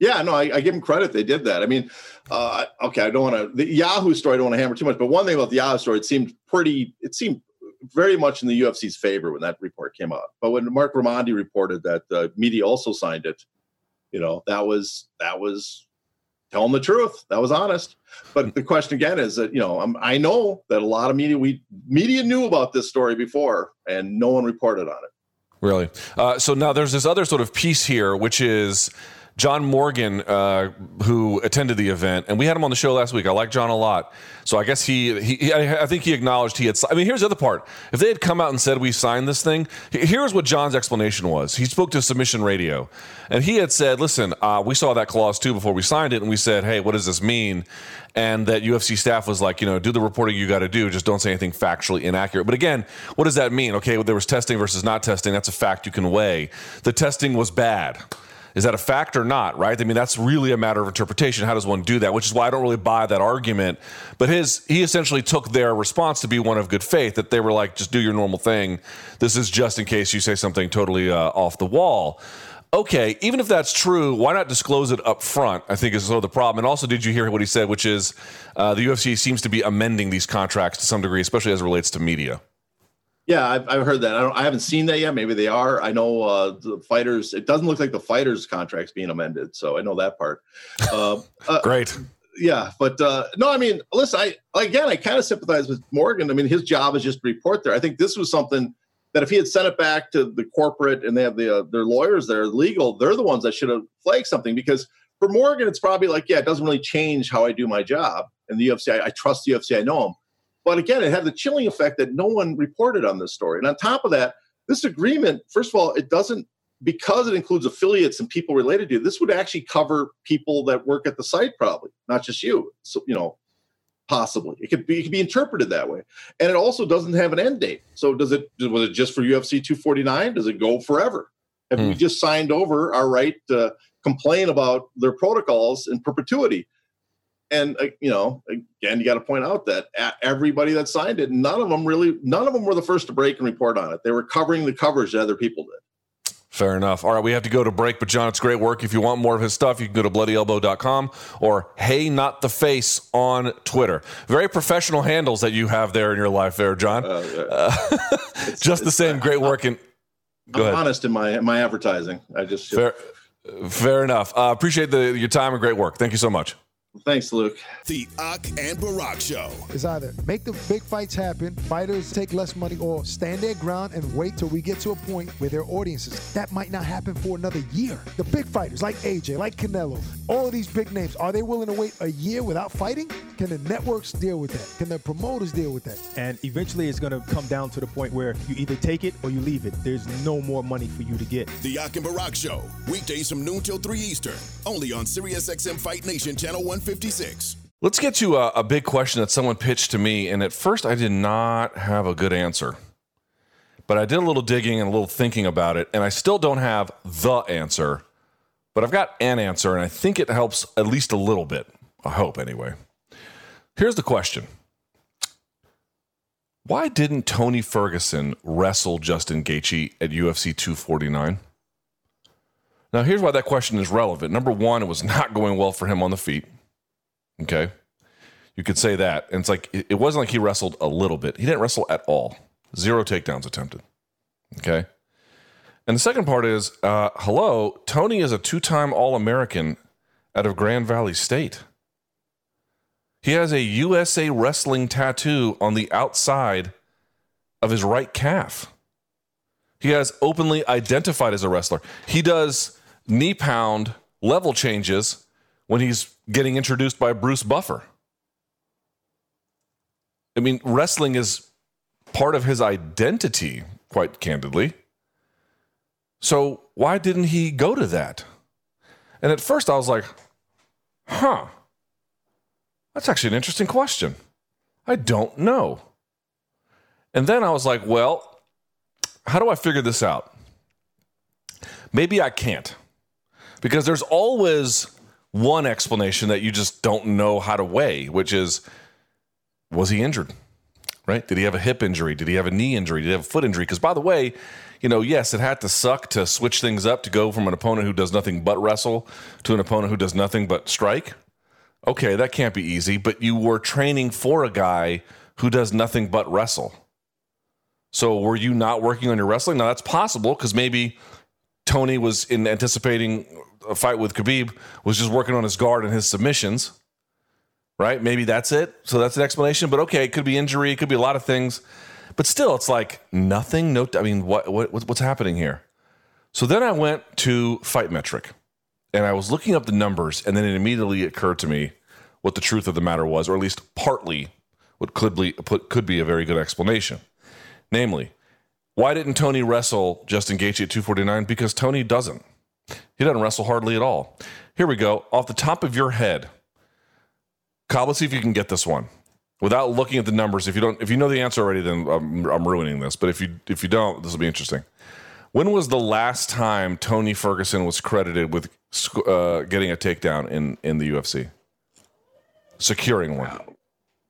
[SPEAKER 9] Yeah, no, I, I give them credit. They did that. I mean, uh, okay, I don't want to the Yahoo story. I don't want to hammer too much, but one thing about the Yahoo story, it seemed pretty. It seemed very much in the UFC's favor when that report came out. But when Marc Raimondi reported that uh, media also signed it, you know, that was that was telling the truth. That was honest. But the question again is that you know I'm, I know that a lot of media we media knew about this story before, and no one reported on it.
[SPEAKER 2] Really. Uh, so now there's this other sort of piece here, which is John Morgan, uh, who attended the event, and we had him on the show last week. I like John a lot, so I guess he, he, I think he acknowledged he had. I mean, here's the other part: if they had come out and said we signed this thing, here's what John's explanation was. He spoke to Submission Radio, and he had said, "Listen, uh, we saw that clause too before we signed it, and we said, hey, what does this mean?" And that UFC staff was like, you know, do the reporting you got to do, just don't say anything factually inaccurate. But again, what does that mean? Okay, well, there was testing versus not testing. That's a fact you can weigh. The testing was bad. Is that a fact or not, right? I mean, that's really a matter of interpretation. How does one do that? Which is why I don't really buy that argument. But his he essentially took their response to be one of good faith that they were like, just do your normal thing. This is just in case you say something totally uh, off the wall. Okay, even if that's true, why not disclose it up front? I think is sort of the problem. And also, did you hear what he said, which is uh, the UFC seems to be amending these contracts to some degree, especially as it relates to media.
[SPEAKER 9] Yeah, I've, I've heard that. I, don't, I haven't seen that yet. Maybe they are. I know uh, the fighters. It doesn't look like the fighters' contracts being amended, so I know that part. Uh, uh,
[SPEAKER 2] Great.
[SPEAKER 9] Yeah, but uh, no, I mean, listen. I again, I kind of sympathize with Morgan. I mean, his job is just to report there. I think this was something that if he had sent it back to the corporate and they have the uh, their lawyers there, legal, they're the ones that should have flagged something because for Morgan, it's probably like, yeah, it doesn't really change how I do my job. And the UFC, I, I trust the UFC. I know them. But again, it had the chilling effect that no one reported on this story. And on top of that, this agreement, first of all, it doesn't because it includes affiliates and people related to you, this would actually cover people that work at the site, probably not just you. So you know, possibly it could be it could be interpreted that way, and it also doesn't have an end date. So does it was it just for UFC 249? Does it go forever? Have hmm. we just signed over our right to complain about their protocols in perpetuity? And uh, you know again you got to point out that everybody that signed it none of them really none of them were the first to break and report on it. They were covering the coverage that other people did.
[SPEAKER 2] Fair enough. All right we have to go to break but john it's great work. If you want more of his stuff you can go to bloodyelbow.com or hey not the face on twitter. Very professional handles that you have there in your life there john. Uh, yeah. uh, just the same great work and
[SPEAKER 9] go I'm ahead. honest in my my advertising. I just
[SPEAKER 2] fair, fair enough. Uh, appreciate the your time and great work. Thank you so much
[SPEAKER 9] Thanks, Luke.
[SPEAKER 12] The Ak and Barak Show.
[SPEAKER 13] It's either make the big fights happen, fighters take less money, or stand their ground and wait till we get to a point where their audiences. That might not happen for another year. The big fighters like AJ, like Canelo, all of these big names, are they willing to wait a year without fighting? Can the networks deal with that? Can the promoters deal with that?
[SPEAKER 14] And eventually it's going to come down to the point where you either take it or you leave it. There's no more money for you to get.
[SPEAKER 12] The Ak and Barak Show, weekdays from noon till 3 Eastern, only on SiriusXM Fight Nation Channel 1. 156.
[SPEAKER 2] Let's get to a, a big question that someone pitched to me, and at first I did not have a good answer. But I did a little digging and a little thinking about it, and I still don't have the answer. But I've got an answer, and I think it helps at least a little bit. I hope, anyway. Here's the question Why didn't Tony Ferguson wrestle Justin Gaethje at UFC 249? Now, here's why that question is relevant. Number one, it was not going well for him on the feet. Okay. You could say that. And it's like, it wasn't like he wrestled a little bit. He didn't wrestle at all. Zero takedowns attempted. Okay. And the second part is uh, hello, Tony is a two time All American out of Grand Valley State. He has a USA wrestling tattoo on the outside of his right calf. He has openly identified as a wrestler. He does knee pound level changes when he's getting introduced by Bruce Buffer. I mean, wrestling is part of his identity, quite candidly. So why didn't he go to that? And at first I was like, huh, that's actually an interesting question. I don't know. And then I was like, well, how do I figure this out? Maybe I can't. Because there's always one explanation that you just don't know how to weigh, which is was he injured? Right? Did he have a hip injury? Did he have a knee injury? Did he have a foot injury? Because by the way, you know, yes, it had to suck to switch things up to go from an opponent who does nothing but wrestle to an opponent who does nothing but strike. Okay, that can't be easy, but you were training for a guy who does nothing but wrestle. So were you not working on your wrestling? Now that's possible because maybe Tony was in anticipating a fight with Khabib, was just working on his guard and his submissions. Right? Maybe that's it. So that's an explanation. But okay, it could be injury, it could be a lot of things. But still, it's like nothing. No, I mean, what, what what's happening here? So then I went to Fight Metric, and I was looking up the numbers, and then it immediately occurred to me what the truth of the matter was, or at least partly what could be put could be a very good explanation. Namely, why didn't Tony wrestle Justin Gaethje at 249? Because Tony doesn't. He doesn't wrestle hardly at all. Here we go. Off the top of your head, Cobb, let's see if you can get this one without looking at the numbers. If you don't, if you know the answer already, then I'm, I'm ruining this. But if you if you don't, this will be interesting. When was the last time Tony Ferguson was credited with uh, getting a takedown in in the UFC? Securing one.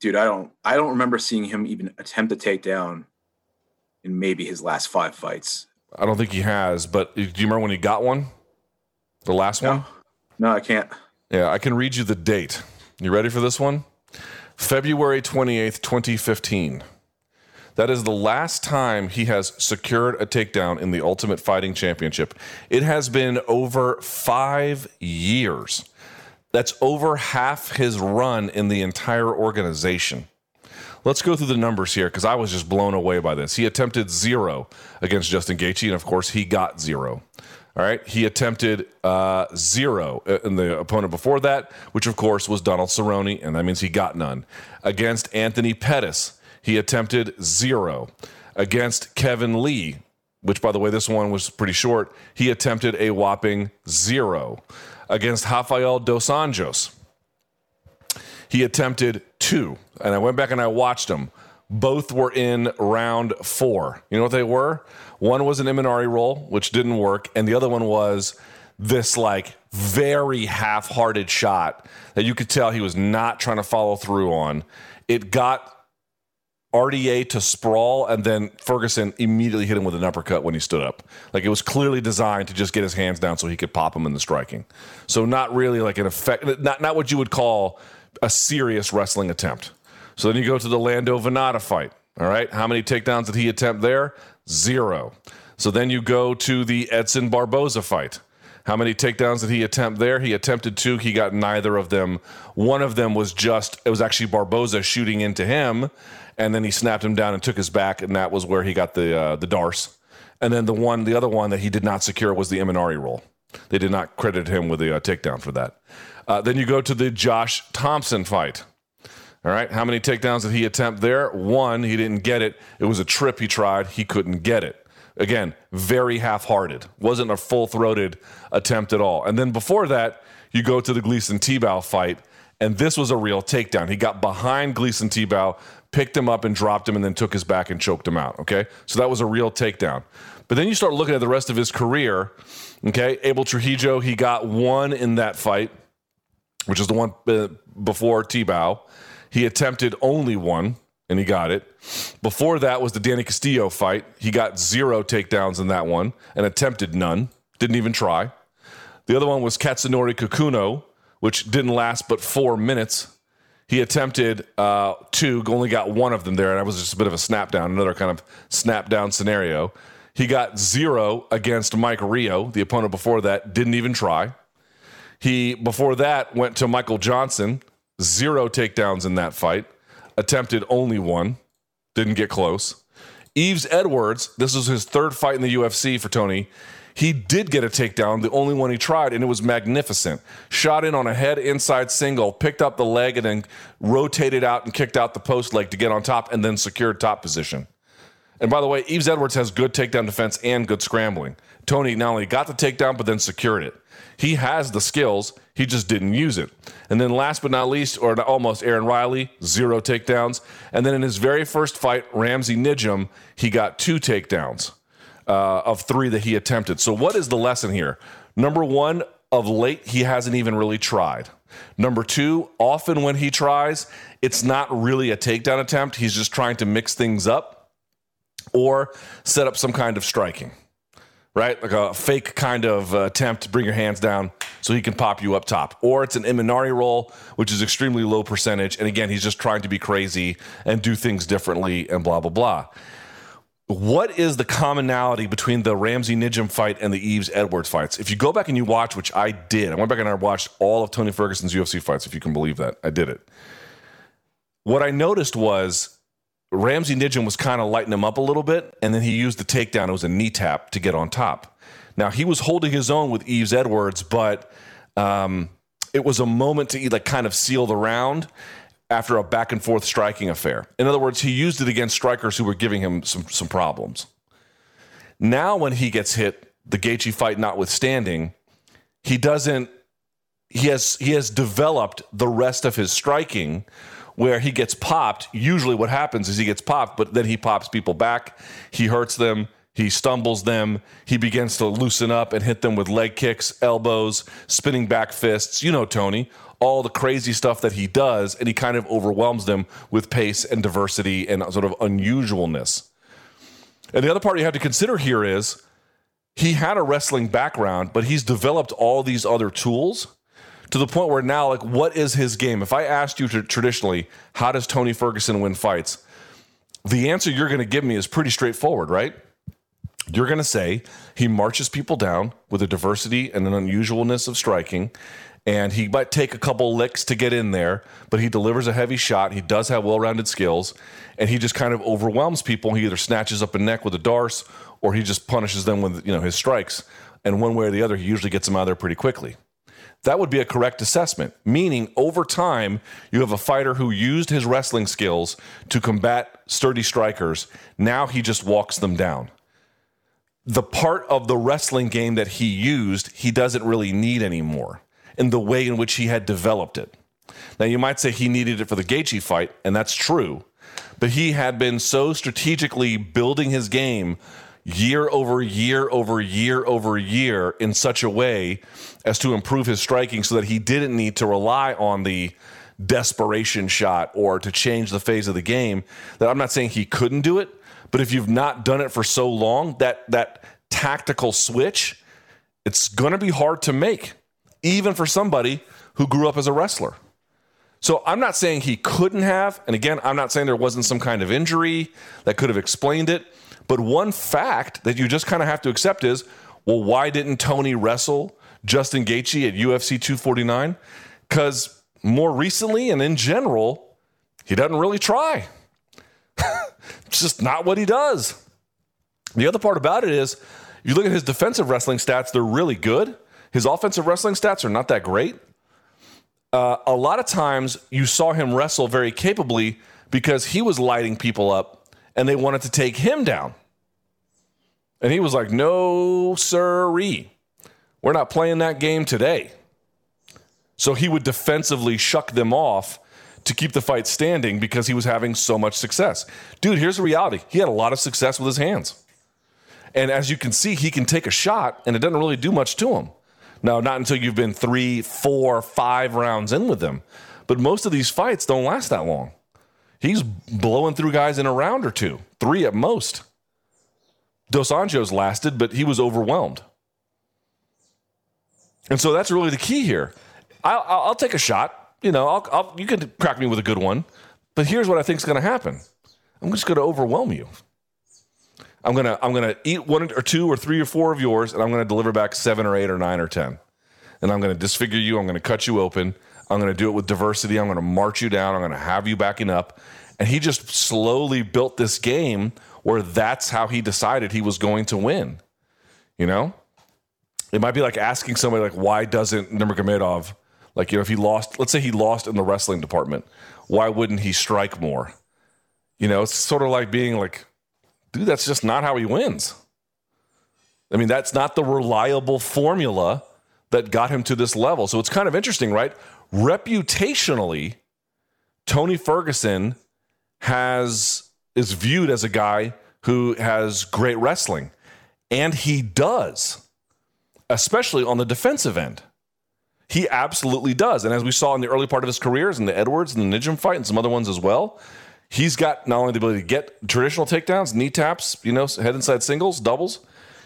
[SPEAKER 6] Dude, I don't I don't remember seeing him even attempt a takedown in maybe his last five fights.
[SPEAKER 2] I don't think he has, but do you remember when he got one? The last
[SPEAKER 6] no.
[SPEAKER 2] one?
[SPEAKER 6] No, I can't.
[SPEAKER 2] Yeah, I can read you the date. You ready for this one? February 28th, 2015. That is the last time he has secured a takedown in the Ultimate Fighting Championship. It has been over five years. That's over half his run in the entire organization. Let's go through the numbers here because I was just blown away by this. He attempted zero against Justin Gaethje, and of course, he got zero. All right. He attempted uh, zero uh, in the opponent before that, which of course was Donald Cerrone, and that means he got none. Against Anthony Pettis, he attempted zero. Against Kevin Lee, which by the way, this one was pretty short, he attempted a whopping zero. Against Rafael Dos Anjos, he attempted two. And I went back and I watched them. Both were in round four. You know what they were? One was an Imanari roll, which didn't work, and the other one was this like very half-hearted shot that you could tell he was not trying to follow through on. It got RDA to sprawl, and then Ferguson immediately hit him with an uppercut when he stood up. Like it was clearly designed to just get his hands down so he could pop him in the striking. So not really like an effect, not not what you would call a serious wrestling attempt. So then you go to the Lando Vannata fight. All right, how many takedowns did he attempt there? Zero. So then you go to the Edson Barboza fight. How many takedowns did he attempt there? He attempted two. He got neither of them. One of them was just, it was actually Barboza shooting into him, and then he snapped him down and took his back, and that was where he got the uh, the Darce. And then the one, the other one that he did not secure was the Imanari roll. They did not credit him with the uh, takedown for that. Uh, then you go to the Josh Thompson fight. All right. How many takedowns did he attempt there? One, he didn't get it. It was a trip he tried. He couldn't get it. Again, very half hearted. Wasn't a full throated attempt at all. And then before that, you go to the Gleison Tibau fight, and this was a real takedown. He got behind Gleison Tibau, picked him up and dropped him, and then took his back and choked him out. Okay. So that was a real takedown. But then you start looking at the rest of his career. Okay. Abel Trujillo, he got one in that fight, which is the one uh, before Tibau. He attempted only one, and he got it. Before that was the Danny Castillo fight. He got zero takedowns in that one and attempted none. Didn't even try. The other one was Katsunori Kikuno, which didn't last but four minutes. He attempted uh, two, only got one of them there, and that was just a bit of a snap down, another kind of snap down scenario. He got zero against Mike Rio, the opponent before that, didn't even try. He, before that, went to Michael Johnson, zero takedowns in that fight, attempted only one, didn't get close. Yves Edwards, this was his third fight in the UFC for Tony. He did get a takedown, the only one he tried, and it was magnificent. Shot in on a head inside single, picked up the leg, and then rotated out and kicked out the post leg to get on top, and then secured top position. And by the way, Yves Edwards has good takedown defense and good scrambling. Tony not only got the takedown, but then secured it. He has the skills, he just didn't use it. And then last but not least, or almost Aaron Riley, zero takedowns. And then in his very first fight, Ramsey Nijem, he got two takedowns uh, of three that he attempted. So what is the lesson here? Number one, of late, he hasn't even really tried. Number two, often when he tries, it's not really a takedown attempt. He's just trying to mix things up or set up some kind of striking right? Like a fake kind of uh, attempt to bring your hands down so he can pop you up top. Or it's an Imanari roll, which is extremely low percentage. And again, he's just trying to be crazy and do things differently and blah, blah, blah. what is the commonality between the Ramsey Nijem fight and the Yves Edwards fights? If you go back and you watch, which I did, I went back and I watched all of Tony Ferguson's UFC fights, if you can believe that. I did it. What I noticed was Ramsey Nijem was kind of lighting him up a little bit, and then he used the takedown. It was a knee tap to get on top. Now, he was holding his own with Yves Edwards, but um, it was a moment to like kind of seal the round after a back and forth striking affair. In other words, he used it against strikers who were giving him some some problems. Now, when he gets hit, the Gaethje fight notwithstanding, he doesn't. He has he has developed the rest of his striking, where he gets popped. Usually, what happens is he gets popped, but then he pops people back. He hurts them. He stumbles them. He begins to loosen up and hit them with leg kicks, elbows, spinning back fists. You know, Tony, all the crazy stuff that he does, and he kind of overwhelms them with pace and diversity and sort of unusualness. And the other part you have to consider here is he had a wrestling background, but he's developed all these other tools to the point where now, like, what is his game? If I asked you to traditionally, how does Tony Ferguson win fights? The answer you're going to give me is pretty straightforward, right? You're going to say he marches people down with a diversity and an unusualness of striking and he might take a couple licks to get in there, but he delivers a heavy shot. He does have well-rounded skills, and he just kind of overwhelms people. He either snatches up a neck with a darce, or he just punishes them with you know his strikes. And one way or the other, he usually gets them out of there pretty quickly. That would be a correct assessment, meaning over time, you have a fighter who used his wrestling skills to combat sturdy strikers. Now he just walks them down. The part of the wrestling game that he used, he doesn't really need anymore in the way in which he had developed it. Now, you might say he needed it for the Gaethje fight, and that's true, but he had been so strategically building his game year over year over year over year in such a way as to improve his striking so that he didn't need to rely on the desperation shot or to change the phase of the game that I'm not saying he couldn't do it but if you've not done it for so long that that tactical switch it's going to be hard to make even for somebody who grew up as a wrestler. So I'm not saying he couldn't have. And again, I'm not saying there wasn't some kind of injury that could have explained it. But one fact that you just kind of have to accept is well, why didn't Tony wrestle Justin Gaethje at UFC 249? Because more recently and in general, he doesn't really try. it's just not what he does. The other part about it is, you look at his defensive wrestling stats, they're really good. His offensive wrestling stats are not that great. Uh, a lot of times you saw him wrestle very capably because he was lighting people up and they wanted to take him down. And he was like, no, sirree. We're not playing that game today. So he would defensively shuck them off to keep the fight standing because he was having so much success. Dude, here's the reality he had a lot of success with his hands. And as you can see, he can take a shot and it doesn't really do much to him. Now, not until you've been three, four, five rounds in with him. But most of these fights don't last that long. He's blowing through guys in a round or two, three at most. Dos Anjos lasted, but he was overwhelmed. And so that's really the key here. I'll, I'll take a shot. You know, I'll, I'll, you can crack me with a good one. But here's what I think is going to happen I'm just going to overwhelm you. I'm gonna I'm gonna eat one or two or three or four of yours, and I'm gonna deliver back seven or eight or nine or ten. And I'm gonna disfigure you. I'm gonna cut you open. I'm gonna do it with diversity. I'm gonna march you down. I'm gonna have you backing up. And he just slowly built this game where that's how he decided he was going to win. You know, it might be like asking somebody like, why doesn't Nurmagomedov, like you know, if he lost, let's say he lost in the wrestling department, why wouldn't he strike more? You know, it's sort of like being like dude, that's just not how he wins. I mean, that's not the reliable formula that got him to this level. So it's kind of interesting, right? Reputationally, Tony Ferguson has is viewed as a guy who has great wrestling, and he does, especially on the defensive end. He absolutely does. And as we saw in the early part of his careers in the Edwards and the Nijem fight and some other ones as well, He's got not only the ability to get traditional takedowns, knee taps, you know, head inside singles, doubles.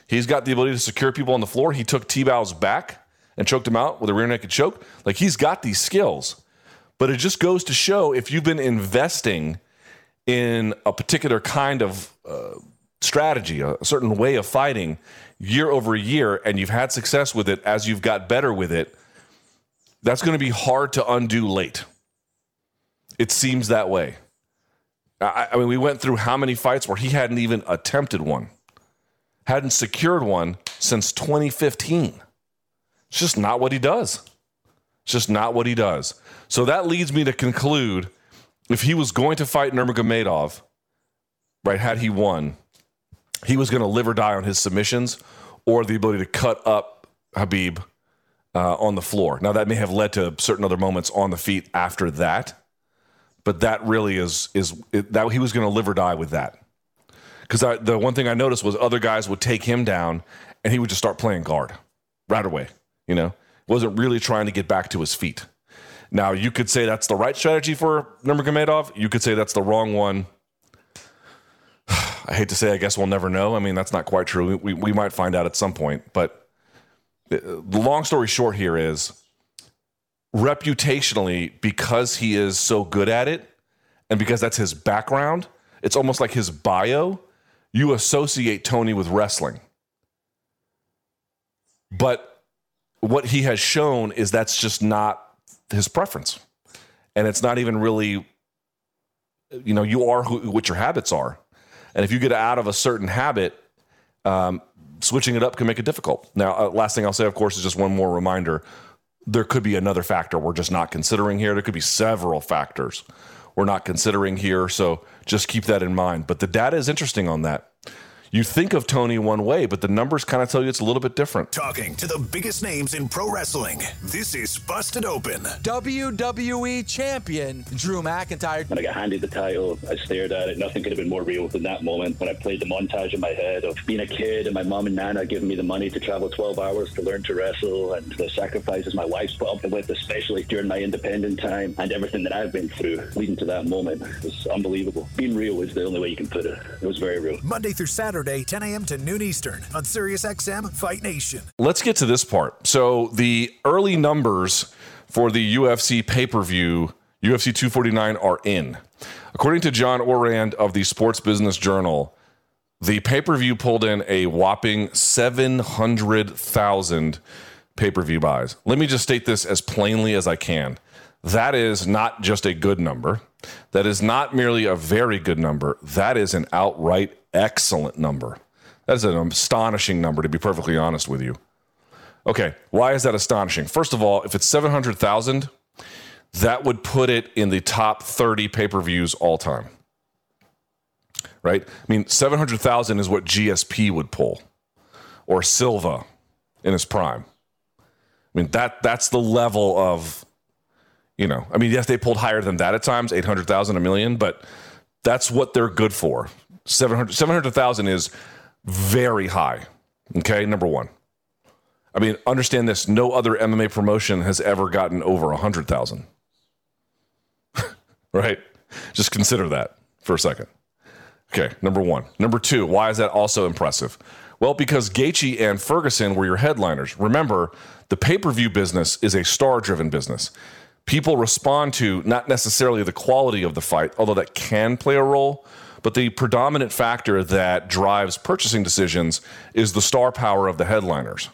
[SPEAKER 2] He's got the ability to secure people on the floor. He took Tibau's back and choked him out with a rear naked choke. Like he's got these skills. But it just goes to show if you've been investing in a particular kind of uh, strategy, a certain way of fighting year over year, and you've had success with it as you've got better with it, that's going to be hard to undo late. It seems that way. I, I mean, we went through how many fights where he hadn't even attempted one, hadn't secured one since 2015. It's just not what he does. It's just not what he does. So that leads me to conclude if he was going to fight Nurmagomedov, right, had he won, he was going to live or die on his submissions or the ability to cut up Khabib uh, on the floor. Now, that may have led to certain other moments on the feet after that, but that really is, is it, that he was going to live or die with that. Because the one thing I noticed was other guys would take him down and he would just start playing guard right away. You know, wasn't really trying to get back to his feet. Now, you could say that's the right strategy for Nurmagomedov. You could say that's the wrong one. I hate to say, I guess we'll never know. I mean, that's not quite true. We, we might find out at some point. But uh, the long story short here is reputationally, because he is so good at it and because that's his background, it's almost like his bio. You associate Tony with wrestling. But what he has shown is that's just not his preference. And it's not even really, you know, you are who, what your habits are. And if you get out of a certain habit, um, switching it up can make it difficult. Now, uh, last thing I'll say, of course, is just one more reminder. There could be another factor we're just not considering here. There could be several factors we're not considering here. So just keep that in mind. But the data is interesting on that you think of Tony one way, but the numbers kind of tell you it's a little bit different.
[SPEAKER 12] Talking to the biggest names in pro wrestling. This is Busted Open.
[SPEAKER 15] WWE champion Drew McIntyre.
[SPEAKER 16] When I got handed the title, I stared at it. Nothing could have been more real than that moment when I played the montage in my head of being a kid and my mom and nana giving me the money to travel 12 hours to learn to wrestle and the sacrifices my wife's put up with, especially during my independent time and everything that I've been through leading to that moment It was unbelievable. Being real is the only way you can put it. It was very real.
[SPEAKER 17] Monday through Saturday. Saturday, 10 a.m. to noon Eastern on SiriusXM Fight Nation.
[SPEAKER 2] Let's get to this part. So, the early numbers for the UFC pay per view, UFC 249, are in. According to John Ourand of the Sports Business Journal, the pay per view pulled in a whopping 700,000 pay per view buys. Let me just state this as plainly as I can. That is not just a good number. That is not merely a very good number. That is an outright excellent number. That is an astonishing number, to be perfectly honest with you. Okay, why is that astonishing? First of all, if it's 700,000, that would put it in the top 30 pay per views all time. Right? I mean, 700,000 is what GSP would pull or Silva in his prime. I mean, that that's the level of, you know, I mean, yes, they pulled higher than that at times, 800,000, a million, but that's what they're good for. 700 700,000 is very high. Okay, number one. I mean, understand this no other MMA promotion has ever gotten over 100,000. right? Just consider that for a second. Okay, number one. Number two, why is that also impressive? Well, because Gaethje and Ferguson were your headliners. Remember, the pay per view business is a star driven business. People respond to not necessarily the quality of the fight, although that can play a role, but the predominant factor that drives purchasing decisions is the star power of the headliners.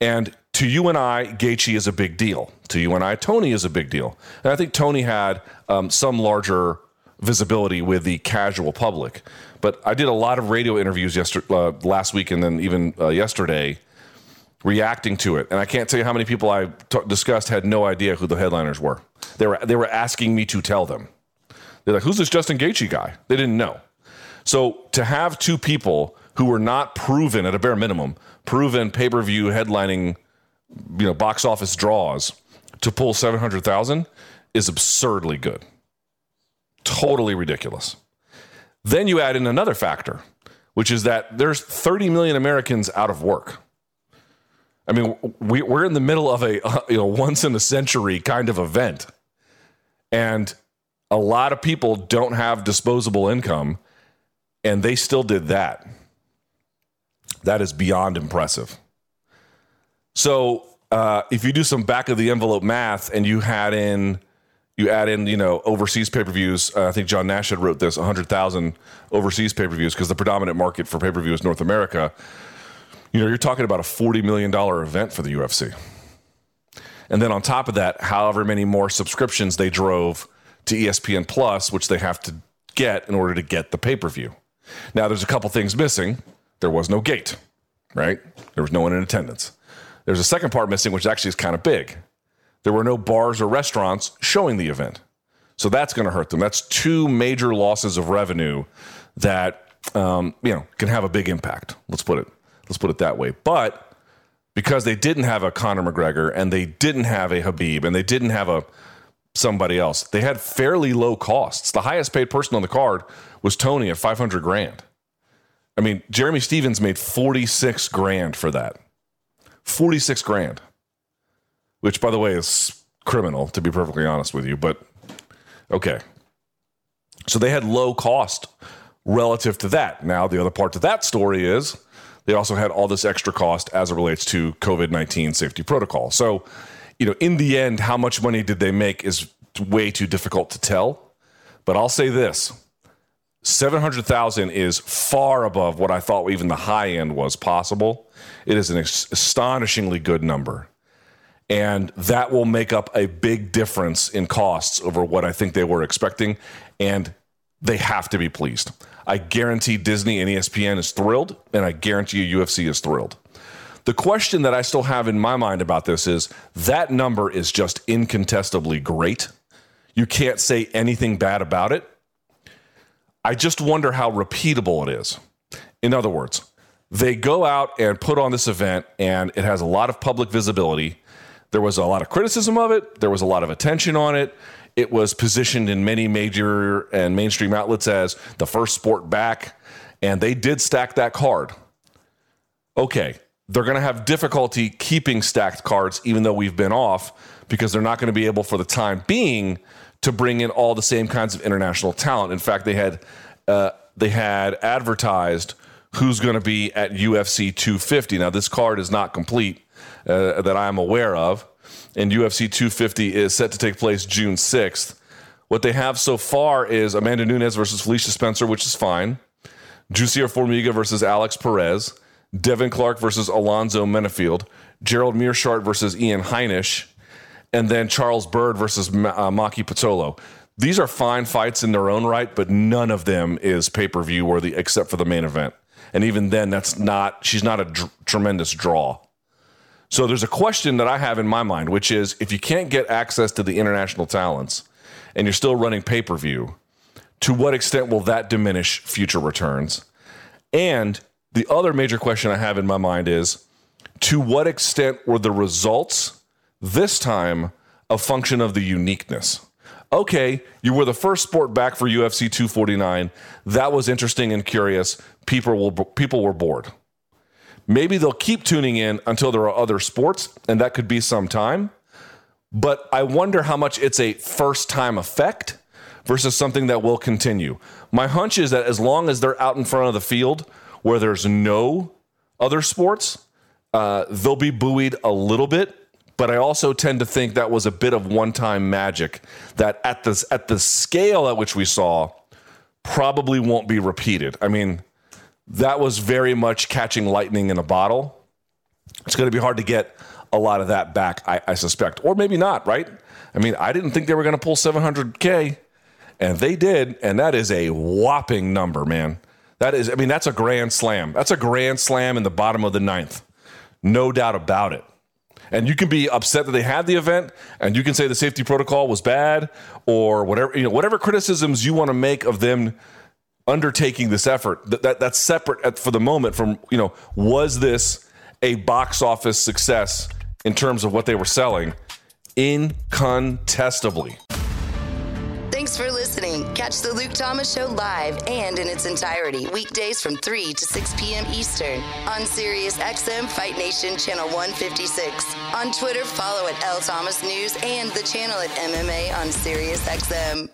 [SPEAKER 2] And to you and I, Gaethje is a big deal. To you and I, Tony is a big deal. And I think Tony had um, some larger visibility with the casual public. But I did a lot of radio interviews yesterday, uh, last week and then even uh, yesterday reacting to it. And I can't tell you how many people I t- discussed had no idea who the headliners were. They were, they were asking me to tell them. They're like, who's this Justin Gaethje guy? They didn't know. So to have two people who were not proven at a bare minimum, proven pay per view headlining, you know, box office draws to pull 700,000 is absurdly good. Totally ridiculous. Then you add in another factor, which is that there's 30 million Americans out of work. I mean, we, are in the middle of a uh, you know once in a century kind of event, and a lot of people don't have disposable income and they still did that. That is beyond impressive. So, uh, if you do some back of the envelope math and you had in, you add in, you know, overseas pay per views. Uh, I think John Nash had wrote this 100,000 overseas pay per views because the predominant market for pay per view is North America. You know, you're talking about a $40 million event for the UFC. And then on top of that, however many more subscriptions they drove to ESPN Plus, which they have to get in order to get the pay per view. Now, there's a couple things missing. There was no gate, right? There was no one in attendance. There's a second part missing, which actually is kind of big. There were no bars or restaurants showing the event. So that's going to hurt them. That's two major losses of revenue that um, you know can have a big impact. Let's put it let's put it that way. But because they didn't have a Conor McGregor and they didn't have a Khabib and they didn't have a somebody else, they had fairly low costs. The highest paid person on the card was Tony at 500 grand. I mean, Jeremy Stephens made 46 grand for that. 46 grand. Which by the way is criminal to be perfectly honest with you, but okay. So they had low cost relative to that. Now the other part to that story is they also had all this extra cost as it relates to COVID 19 safety protocol. So, you know, in the end, how much money did they make is way too difficult to tell. But I'll say this 700,000 is far above what I thought even the high end was possible. It is an astonishingly good number. And that will make up a big difference in costs over what I think they were expecting. And they have to be pleased. I guarantee Disney and ESPN is thrilled, and I guarantee UFC is thrilled. The question that I still have in my mind about this is that number is just incontestably great. You can't say anything bad about it. I just wonder how repeatable it is. In other words, they go out and put on this event, and it has a lot of public visibility. There was a lot of criticism of it, there was a lot of attention on it. It was positioned in many major and mainstream outlets as the first sport back, and they did stack that card. Okay, they're going to have difficulty keeping stacked cards, even though we've been off, because they're not going to be able, for the time being, to bring in all the same kinds of international talent. In fact, they had uh, they had advertised who's going to be at UFC 250. Now, this card is not complete uh, that I am aware of and UFC 250 is set to take place June 6th. What they have so far is Amanda Nunes versus Felicia Spencer, which is fine. Jussier Formiga versus Alex Perez. Devin Clark versus Alonzo Menifield. Gerald Meerschaert versus Ian Heinisch. And then Charles Byrd versus uh, Maki Pitolo. These are fine fights in their own right, but none of them is pay per view worthy except for the main event. And even then, that's not, she's not a dr- tremendous draw. So there's a question that I have in my mind, which is if you can't get access to the international talents and you're still running pay per view, to what extent will that diminish future returns? And the other major question I have in my mind is to what extent were the results this time a function of the uniqueness? Okay, you were the first sport back for UFC 249. That was interesting and curious. People will people were bored. Maybe they'll keep tuning in until there are other sports, and that could be some time. But I wonder how much it's a first time effect versus something that will continue. My hunch is that as long as they're out in front of the field where there's no other sports, uh, they'll be buoyed a little bit. But I also tend to think that was a bit of one time magic that at this at the scale at which we saw probably won't be repeated. I mean, that was very much catching lightning in a bottle. It's going to be hard to get a lot of that back, I, I suspect, or maybe not. Right? I mean, I didn't think they were going to pull 700k, and they did, and that is a whopping number, man. That is, I mean, that's a grand slam. That's a grand slam in the bottom of the ninth, no doubt about it. And you can be upset that they had the event, and you can say the safety protocol was bad, or whatever you know, whatever criticisms you want to make of them undertaking this effort. That, that that's separate at, for the moment from you know was this a box office success in terms of what they were selling? Incontestably.
[SPEAKER 1] Thanks for listening. Catch the Luke Thomas Show live and in its entirety weekdays from 3 to 6 p.m. Eastern on Sirius XM Fight Nation Channel 156. On Twitter, follow at L Thomas News and the channel at MMA on Sirius XM.